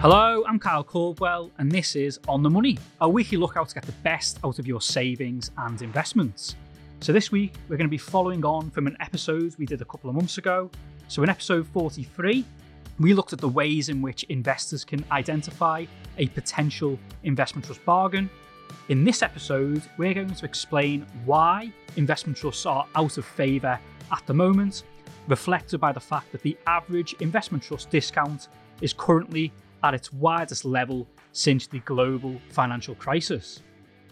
Hello, I'm Kyle Caldwell, and this is On the Money, a weekly look out to get the best out of your savings and investments. So, this week we're going to be following on from an episode we did a couple of months ago. So, in episode 43, we looked at the ways in which investors can identify a potential investment trust bargain. In this episode, we're going to explain why investment trusts are out of favour at the moment, reflected by the fact that the average investment trust discount is currently at its widest level since the global financial crisis.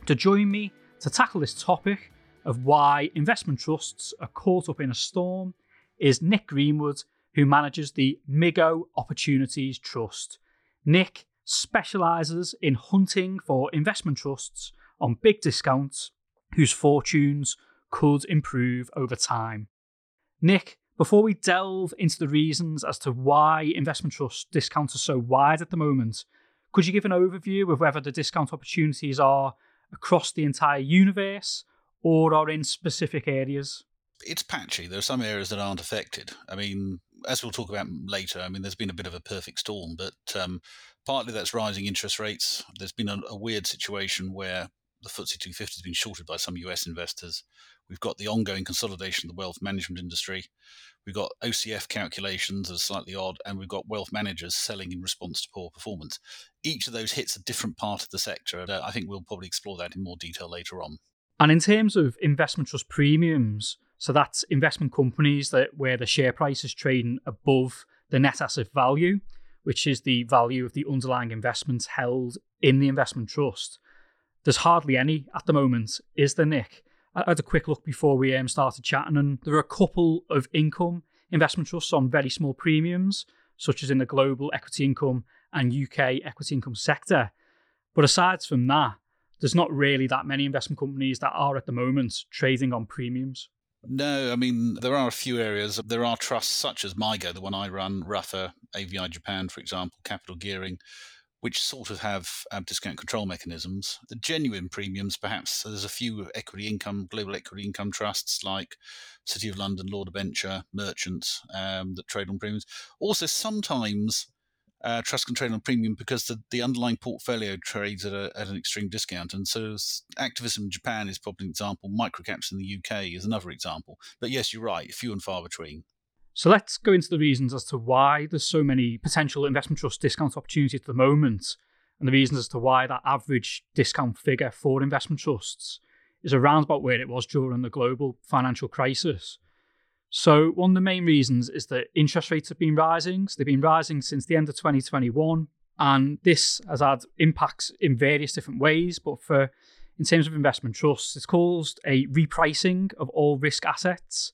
To join me to tackle this topic of why investment trusts are caught up in a storm is Nick Greenwood, who manages the MIGO Opportunities Trust. Nick specialises in hunting for investment trusts on big discounts whose fortunes could improve over time. Nick before we delve into the reasons as to why investment trust discounts are so wide at the moment, could you give an overview of whether the discount opportunities are across the entire universe or are in specific areas? It's patchy. There are some areas that aren't affected. I mean, as we'll talk about later, I mean, there's been a bit of a perfect storm, but um, partly that's rising interest rates. There's been a, a weird situation where the FTSE 250 has been shorted by some US investors. We've got the ongoing consolidation of the wealth management industry. We've got OCF calculations that are slightly odd, and we've got wealth managers selling in response to poor performance. Each of those hits a different part of the sector, and uh, I think we'll probably explore that in more detail later on. And in terms of investment trust premiums, so that's investment companies that where the share price is trading above the net asset value, which is the value of the underlying investments held in the investment trust. There's hardly any at the moment, is there, Nick? I had a quick look before we um, started chatting, and there are a couple of income investment trusts on very small premiums, such as in the global equity income and UK equity income sector. But aside from that, there's not really that many investment companies that are at the moment trading on premiums. No, I mean, there are a few areas. There are trusts such as MIGO, the one I run, Ruffer, AVI Japan, for example, Capital Gearing, which sort of have um, discount control mechanisms. The genuine premiums, perhaps, there's a few equity income, global equity income trusts like City of London, Law Debenture, Merchants um, that trade on premiums. Also, sometimes uh, trust can trade on premium because the, the underlying portfolio trades at, a, at an extreme discount. And so activism in Japan is probably an example. Microcaps in the UK is another example. But yes, you're right, few and far between. So let's go into the reasons as to why there's so many potential investment trust discount opportunities at the moment, and the reasons as to why that average discount figure for investment trusts is around about where it was during the global financial crisis. So one of the main reasons is that interest rates have been rising. So they've been rising since the end of 2021, and this has had impacts in various different ways. But for in terms of investment trusts, it's caused a repricing of all risk assets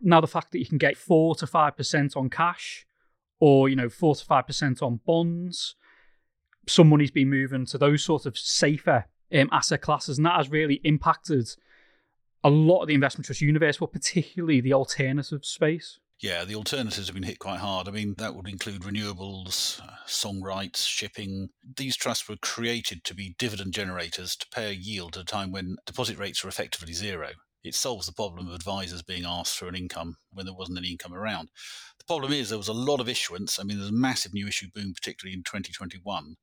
now, the fact that you can get four to five percent on cash, or you know, four to five percent on bonds, some money's been moving to those sort of safer um, asset classes, and that has really impacted a lot of the investment trust universe, but particularly the alternative space. Yeah, the alternatives have been hit quite hard. I mean, that would include renewables, song rights, shipping. These trusts were created to be dividend generators to pay a yield at a time when deposit rates are effectively zero it solves the problem of advisors being asked for an income when there wasn't any income around. The problem is there was a lot of issuance. I mean, there's a massive new issue boom, particularly in 2021.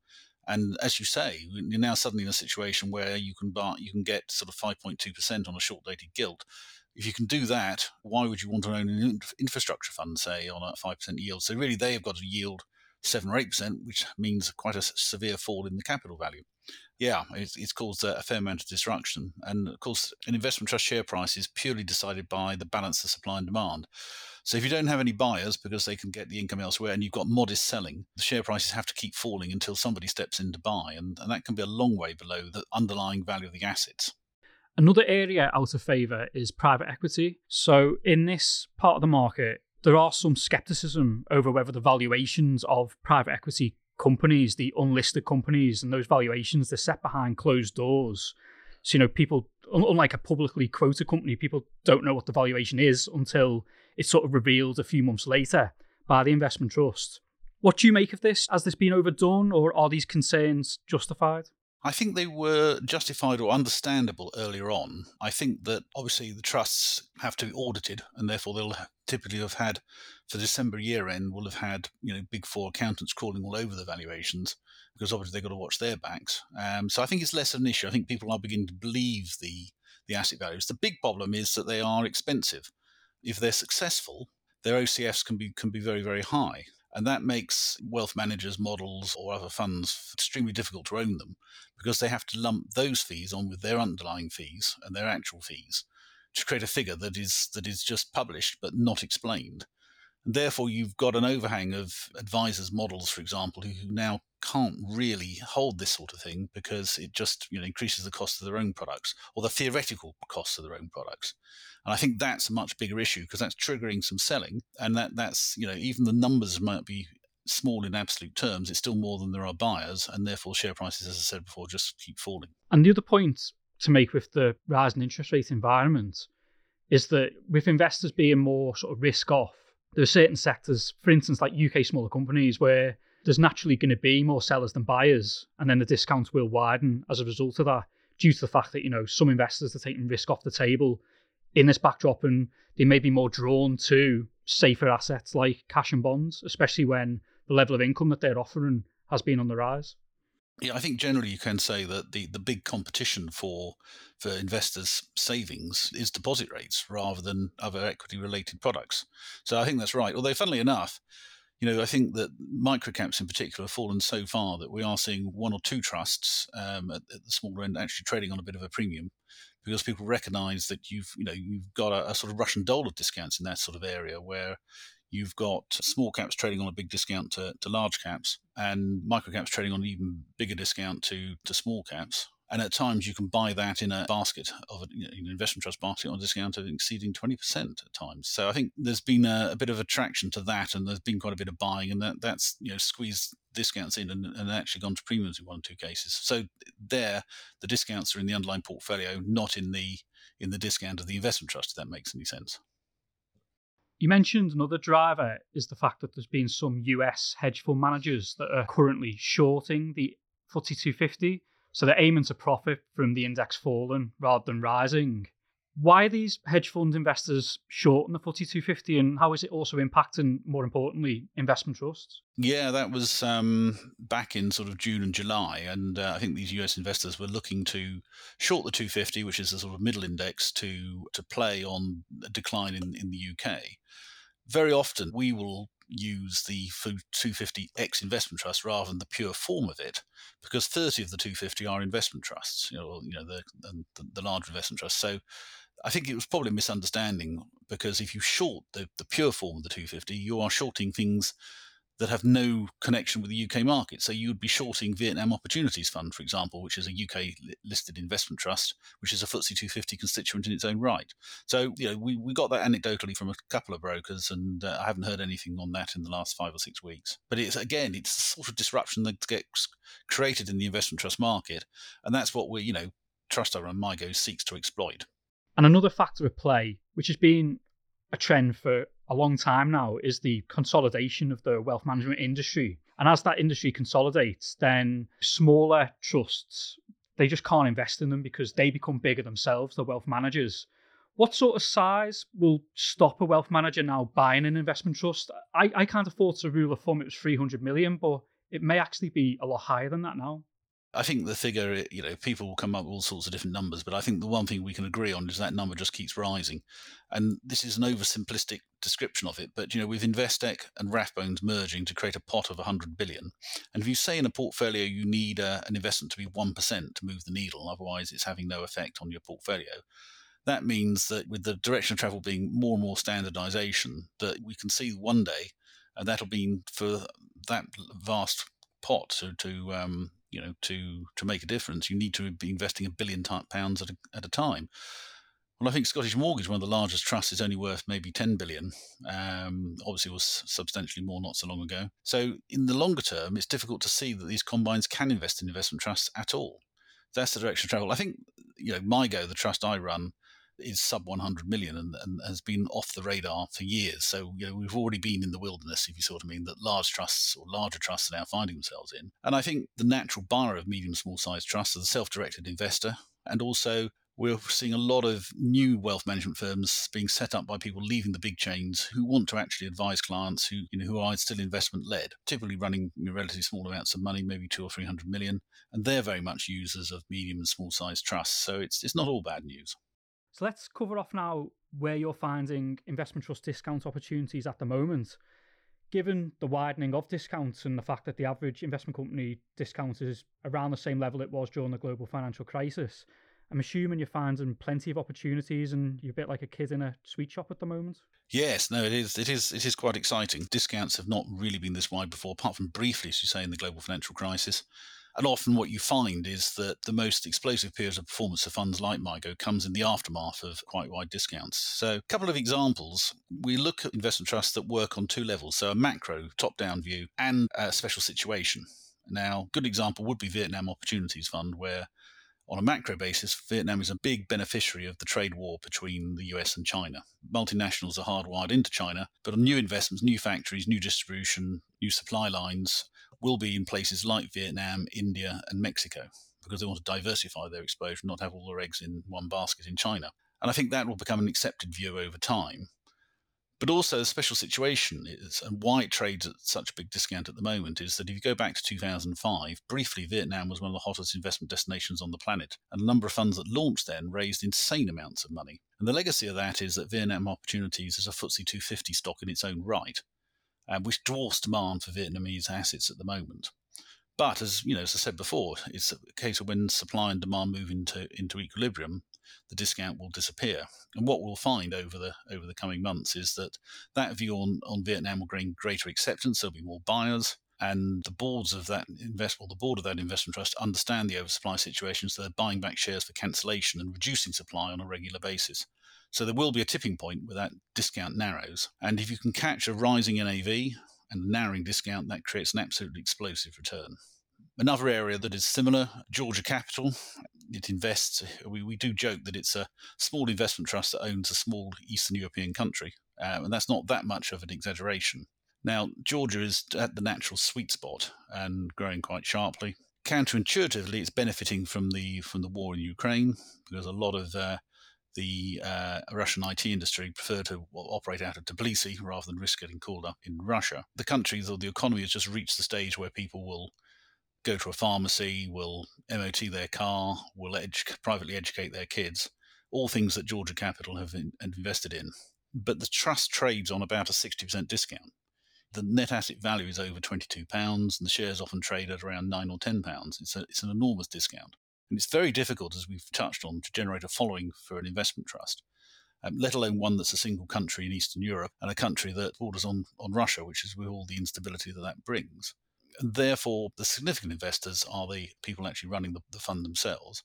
And as you say, you're now suddenly in a situation where you can you can get sort of 5.2% on a short dated gilt. If you can do that, why would you want to own an infrastructure fund, say, on a 5% yield? So really, they have got to yield 7 or 8%, which means quite a severe fall in the capital value yeah, it's, it's caused a, fair amount of disruption. And of course, an investment trust share price is purely decided by the balance of supply and demand. So if you don't have any buyers because they can get the income elsewhere and you've got modest selling, the share prices have to keep falling until somebody steps in to buy. And, and that can be a long way below the underlying value of the assets. Another area out of favour is private equity. So in this part of the market, there are some skepticism over whether the valuations of private equity companies, the unlisted companies, and those valuations, they're set behind closed doors. So, you know, people, unlike a publicly quoted company, people don't know what the valuation is until it's sort of revealed a few months later by the investment trust. What do you make of this? Has this been overdone, or are these concerns justified? I think they were justified or understandable earlier on. I think that obviously the trusts have to be audited, and therefore they'll typically have had for December year end will have had you know big four accountants crawling all over the valuations because obviously they've got to watch their backs. Um, so I think it's less of an issue. I think people are beginning to believe the the asset values. The big problem is that they are expensive. If they're successful, their OCFs can be can be very very high. And that makes wealth managers, models, or other funds extremely difficult to own them because they have to lump those fees on with their underlying fees and their actual fees to create a figure that is that is just published but not explained. Therefore, you've got an overhang of advisors, models, for example, who now can't really hold this sort of thing because it just you know increases the cost of their own products or the theoretical costs of their own products. And I think that's a much bigger issue because that's triggering some selling, and that that's you know even the numbers might be small in absolute terms, it's still more than there are buyers, and therefore share prices, as I said before, just keep falling. And the other point to make with the rising interest rate environment is that with investors being more sort of risk off, there are certain sectors, for instance, like UK smaller companies, where there's naturally going to be more sellers than buyers, and then the discounts will widen as a result of that, due to the fact that you know some investors are taking risk off the table in this backdrop and they may be more drawn to safer assets like cash and bonds, especially when the level of income that they're offering has been on the rise. Yeah, I think generally you can say that the, the big competition for for investors' savings is deposit rates rather than other equity related products. So I think that's right. Although, funnily enough, you know, I think that microcaps in particular have fallen so far that we are seeing one or two trusts um, at, at, the smaller end actually trading on a bit of a premium because people recognise that you've you know you've got a, a, sort of Russian dollar discounts in that sort of area where you've got small caps trading on a big discount to, to large caps and micro caps trading on an even bigger discount to to small caps. And at times you can buy that in a basket of a, you know, an investment trust basket on a discount of exceeding 20% at times. So I think there's been a, a, bit of attraction to that and there's been quite a bit of buying and that that's, you know, squeezed discounts in and, and actually gone to premiums in one or two cases. So there, the discounts are in the underlying portfolio, not in the in the discount of the investment trust, if that makes any sense. You mentioned another driver is the fact that there's been some US hedge fund managers that are currently shorting the FTSE 250 so they're aiming to profit from the index falling rather than rising. Why are these hedge fund investors short in the FTSE 250 and how is it also impacting, more importantly, investment trusts? Yeah, that was um, back in sort of June and July. And uh, I think these US investors were looking to short the 250, which is the sort of middle index, to, to play on a decline in, in the UK. Very often we will use the 250X investment trust rather than the pure form of it, because 30 of the 250 are investment trusts, you know, you know the, the, the large investment trusts. So I think it was probably a misunderstanding because if you short the, the pure form of the 250, you are shorting things that have no connection with the UK market. So you would be shorting Vietnam Opportunities Fund, for example, which is a UK listed investment trust, which is a FTSE 250 constituent in its own right. So you know we, we got that anecdotally from a couple of brokers, and uh, I haven't heard anything on that in the last five or six weeks. But it's again, it's a sort of disruption that gets created in the investment trust market, and that's what we you know Trustar and MIGO seeks to exploit. And another factor at play, which has been a trend for a long time now is the consolidation of the wealth management industry. And as that industry consolidates, then smaller trusts, they just can't invest in them because they become bigger themselves, the wealth managers. What sort of size will stop a wealth manager now buying an investment trust? I, I can't afford to rule of thumb it was 300 million, but it may actually be a lot higher than that now. I think the figure, you know, people will come up with all sorts of different numbers, but I think the one thing we can agree on is that number just keeps rising. And this is an oversimplistic description of it, but, you know, with Investec and Rathbones merging to create a pot of 100 billion, and if you say in a portfolio you need uh, an investment to be 1% to move the needle, otherwise it's having no effect on your portfolio, that means that with the direction of travel being more and more standardization, that we can see one day, and that'll be for that vast pot to, to um, you know to to make a difference, you need to be investing a billion pounds at a, at a time. Well, I think Scottish Mortgage, one of the largest trusts, is only worth maybe 10 billion. Um, obviously, was substantially more not so long ago. So, in the longer term, it's difficult to see that these combines can invest in investment trusts at all. That's the direction of travel. I think, you know, MIGO, the trust I run, is sub 100 million and, and, has been off the radar for years. So, you know, we've already been in the wilderness, if you sort of mean, that large trusts or larger trusts are now finding themselves in. And I think the natural buyer of medium, small sized trusts is the self directed investor. And also, we're seeing a lot of new wealth management firms being set up by people leaving the big chains who want to actually advise clients who you know who are still investment led, typically running relatively small amounts of money, maybe two or three hundred million, and they're very much users of medium and small sized trusts. So it's it's not all bad news. So let's cover off now where you're finding investment trust discount opportunities at the moment. Given the widening of discounts and the fact that the average investment company discount is around the same level it was during the global financial crisis, I'm assuming you're finding plenty of opportunities and you're a bit like a kid in a sweet shop at the moment. Yes, no, it is. It is. It is quite exciting. Discounts have not really been this wide before, apart from briefly, as you say, in the global financial crisis. And often, what you find is that the most explosive periods of performance for funds like MIGO comes in the aftermath of quite wide discounts. So, a couple of examples. We look at investment trusts that work on two levels, so a macro top-down view and a special situation. Now, good example would be Vietnam Opportunities Fund, where on a macro basis, Vietnam is a big beneficiary of the trade war between the US and China. Multinationals are hardwired into China, but on new investments, new factories, new distribution, new supply lines will be in places like Vietnam, India, and Mexico because they want to diversify their exposure, and not have all their eggs in one basket in China. And I think that will become an accepted view over time. But also, the special situation is, and why it trades at such a big discount at the moment, is that if you go back to 2005, briefly Vietnam was one of the hottest investment destinations on the planet, and a number of funds that launched then raised insane amounts of money. And the legacy of that is that Vietnam Opportunities is a FTSE 250 stock in its own right, which dwarfs demand for Vietnamese assets at the moment. But as you know, as I said before, it's a case of when supply and demand move into into equilibrium, the discount will disappear. And what we'll find over the over the coming months is that that view on, on Vietnam will gain greater acceptance. There'll be more buyers, and the boards of that investment, the board of that investment trust, understand the oversupply situation, so they're buying back shares for cancellation and reducing supply on a regular basis. So there will be a tipping point where that discount narrows, and if you can catch a rising NAV and narrowing discount, that creates an absolutely explosive return. Another area that is similar, Georgia Capital, it invests. We, we do joke that it's a small investment trust that owns a small Eastern European country, um, and that's not that much of an exaggeration. Now, Georgia is at the natural sweet spot and growing quite sharply. Counterintuitively, it's benefiting from the from the war in Ukraine because a lot of uh, the uh, Russian IT industry prefer to operate out of Tbilisi rather than risk getting called up in Russia. The country or the economy has just reached the stage where people will go to a pharmacy, will MOT their car, will edu- privately educate their kids, all things that Georgia Capital have in- invested in. But the trust trades on about a 60% discount. The net asset value is over £22, and the shares often trade at around 9 or £10. It's, a, it's an enormous discount. And it's very difficult, as we've touched on, to generate a following for an investment trust. Um, let alone one that's a single country in Eastern Europe and a country that borders on, on Russia, which is with all the instability that that brings and therefore the significant investors are the people actually running the, the fund themselves.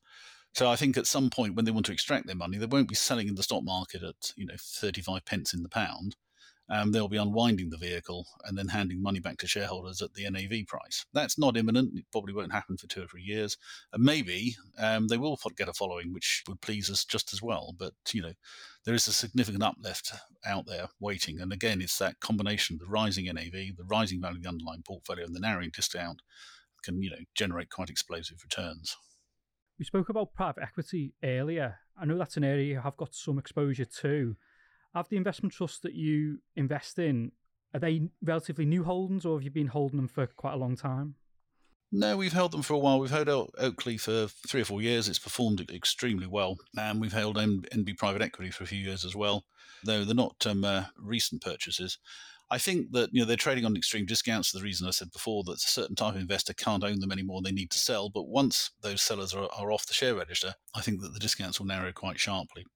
So I think at some point when they want to extract their money, they won't be selling in the stock market at you know 35 pence in the pound um, they'll be unwinding the vehicle and then handing money back to shareholders at the NAV price. That's not imminent. It probably won't happen for two or three years. And maybe um, they will get a following, which would please us just as well. But, you know, there is a significant uplift out there waiting. And again, it's that combination of the rising NAV, the rising value of the underlying portfolio, and the narrowing discount can, you know, generate quite explosive returns. We spoke about private equity earlier. I know that's an area you have got some exposure to. Have the investment trusts that you invest in, are they relatively new holdings or have you been holding them for quite a long time? No, we've held them for a while. We've held Oakley for three or four years. It's performed extremely well. And we've held NB Private Equity for a few years as well, though they're not um, uh, recent purchases. I think that you know they're trading on extreme discounts for the reason I said before that a certain type of investor can't own them anymore. They need to sell. But once those sellers are, are off the share register, I think that the discounts will narrow quite sharply.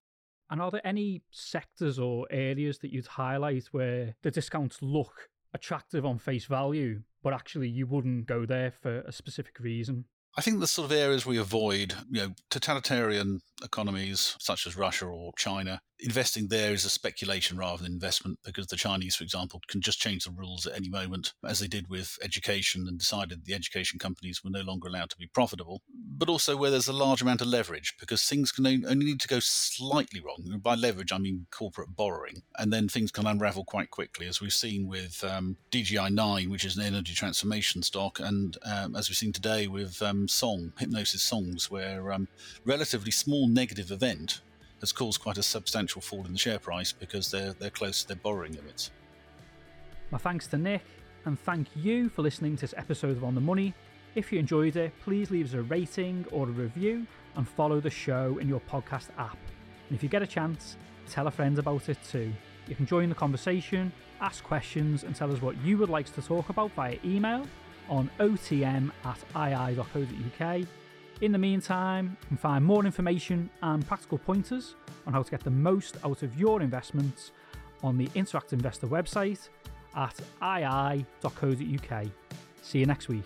And are there any sectors or areas that you'd highlight where the discounts look attractive on face value, but actually you wouldn't go there for a specific reason? I think the sort of areas we avoid, you know, totalitarian economies such as Russia or China, investing there is a speculation rather than investment because the Chinese, for example, can just change the rules at any moment, as they did with education and decided the education companies were no longer allowed to be profitable. But also where there's a large amount of leverage because things can only need to go slightly wrong. By leverage, I mean corporate borrowing, and then things can unravel quite quickly, as we've seen with um, DGI9, which is an energy transformation stock, and um, as we've seen today with um, Song, Hipgnosis Songs, where um, relatively small negative event has caused quite a substantial fall in the share price because they're they're close to their borrowing limits. My thanks to Nick, and thank you for listening to this episode of On the Money. If you enjoyed it, please leave us a rating or a review and follow the show in your podcast app. And if you get a chance, tell a friend about it too. You can join the conversation, ask questions, and tell us what you would like to talk about via email on otm at ii.co.uk in the meantime, you can find more information and practical pointers on how to get the most out of your investments on the Interactive Investor website at ii.co.uk. See you next week.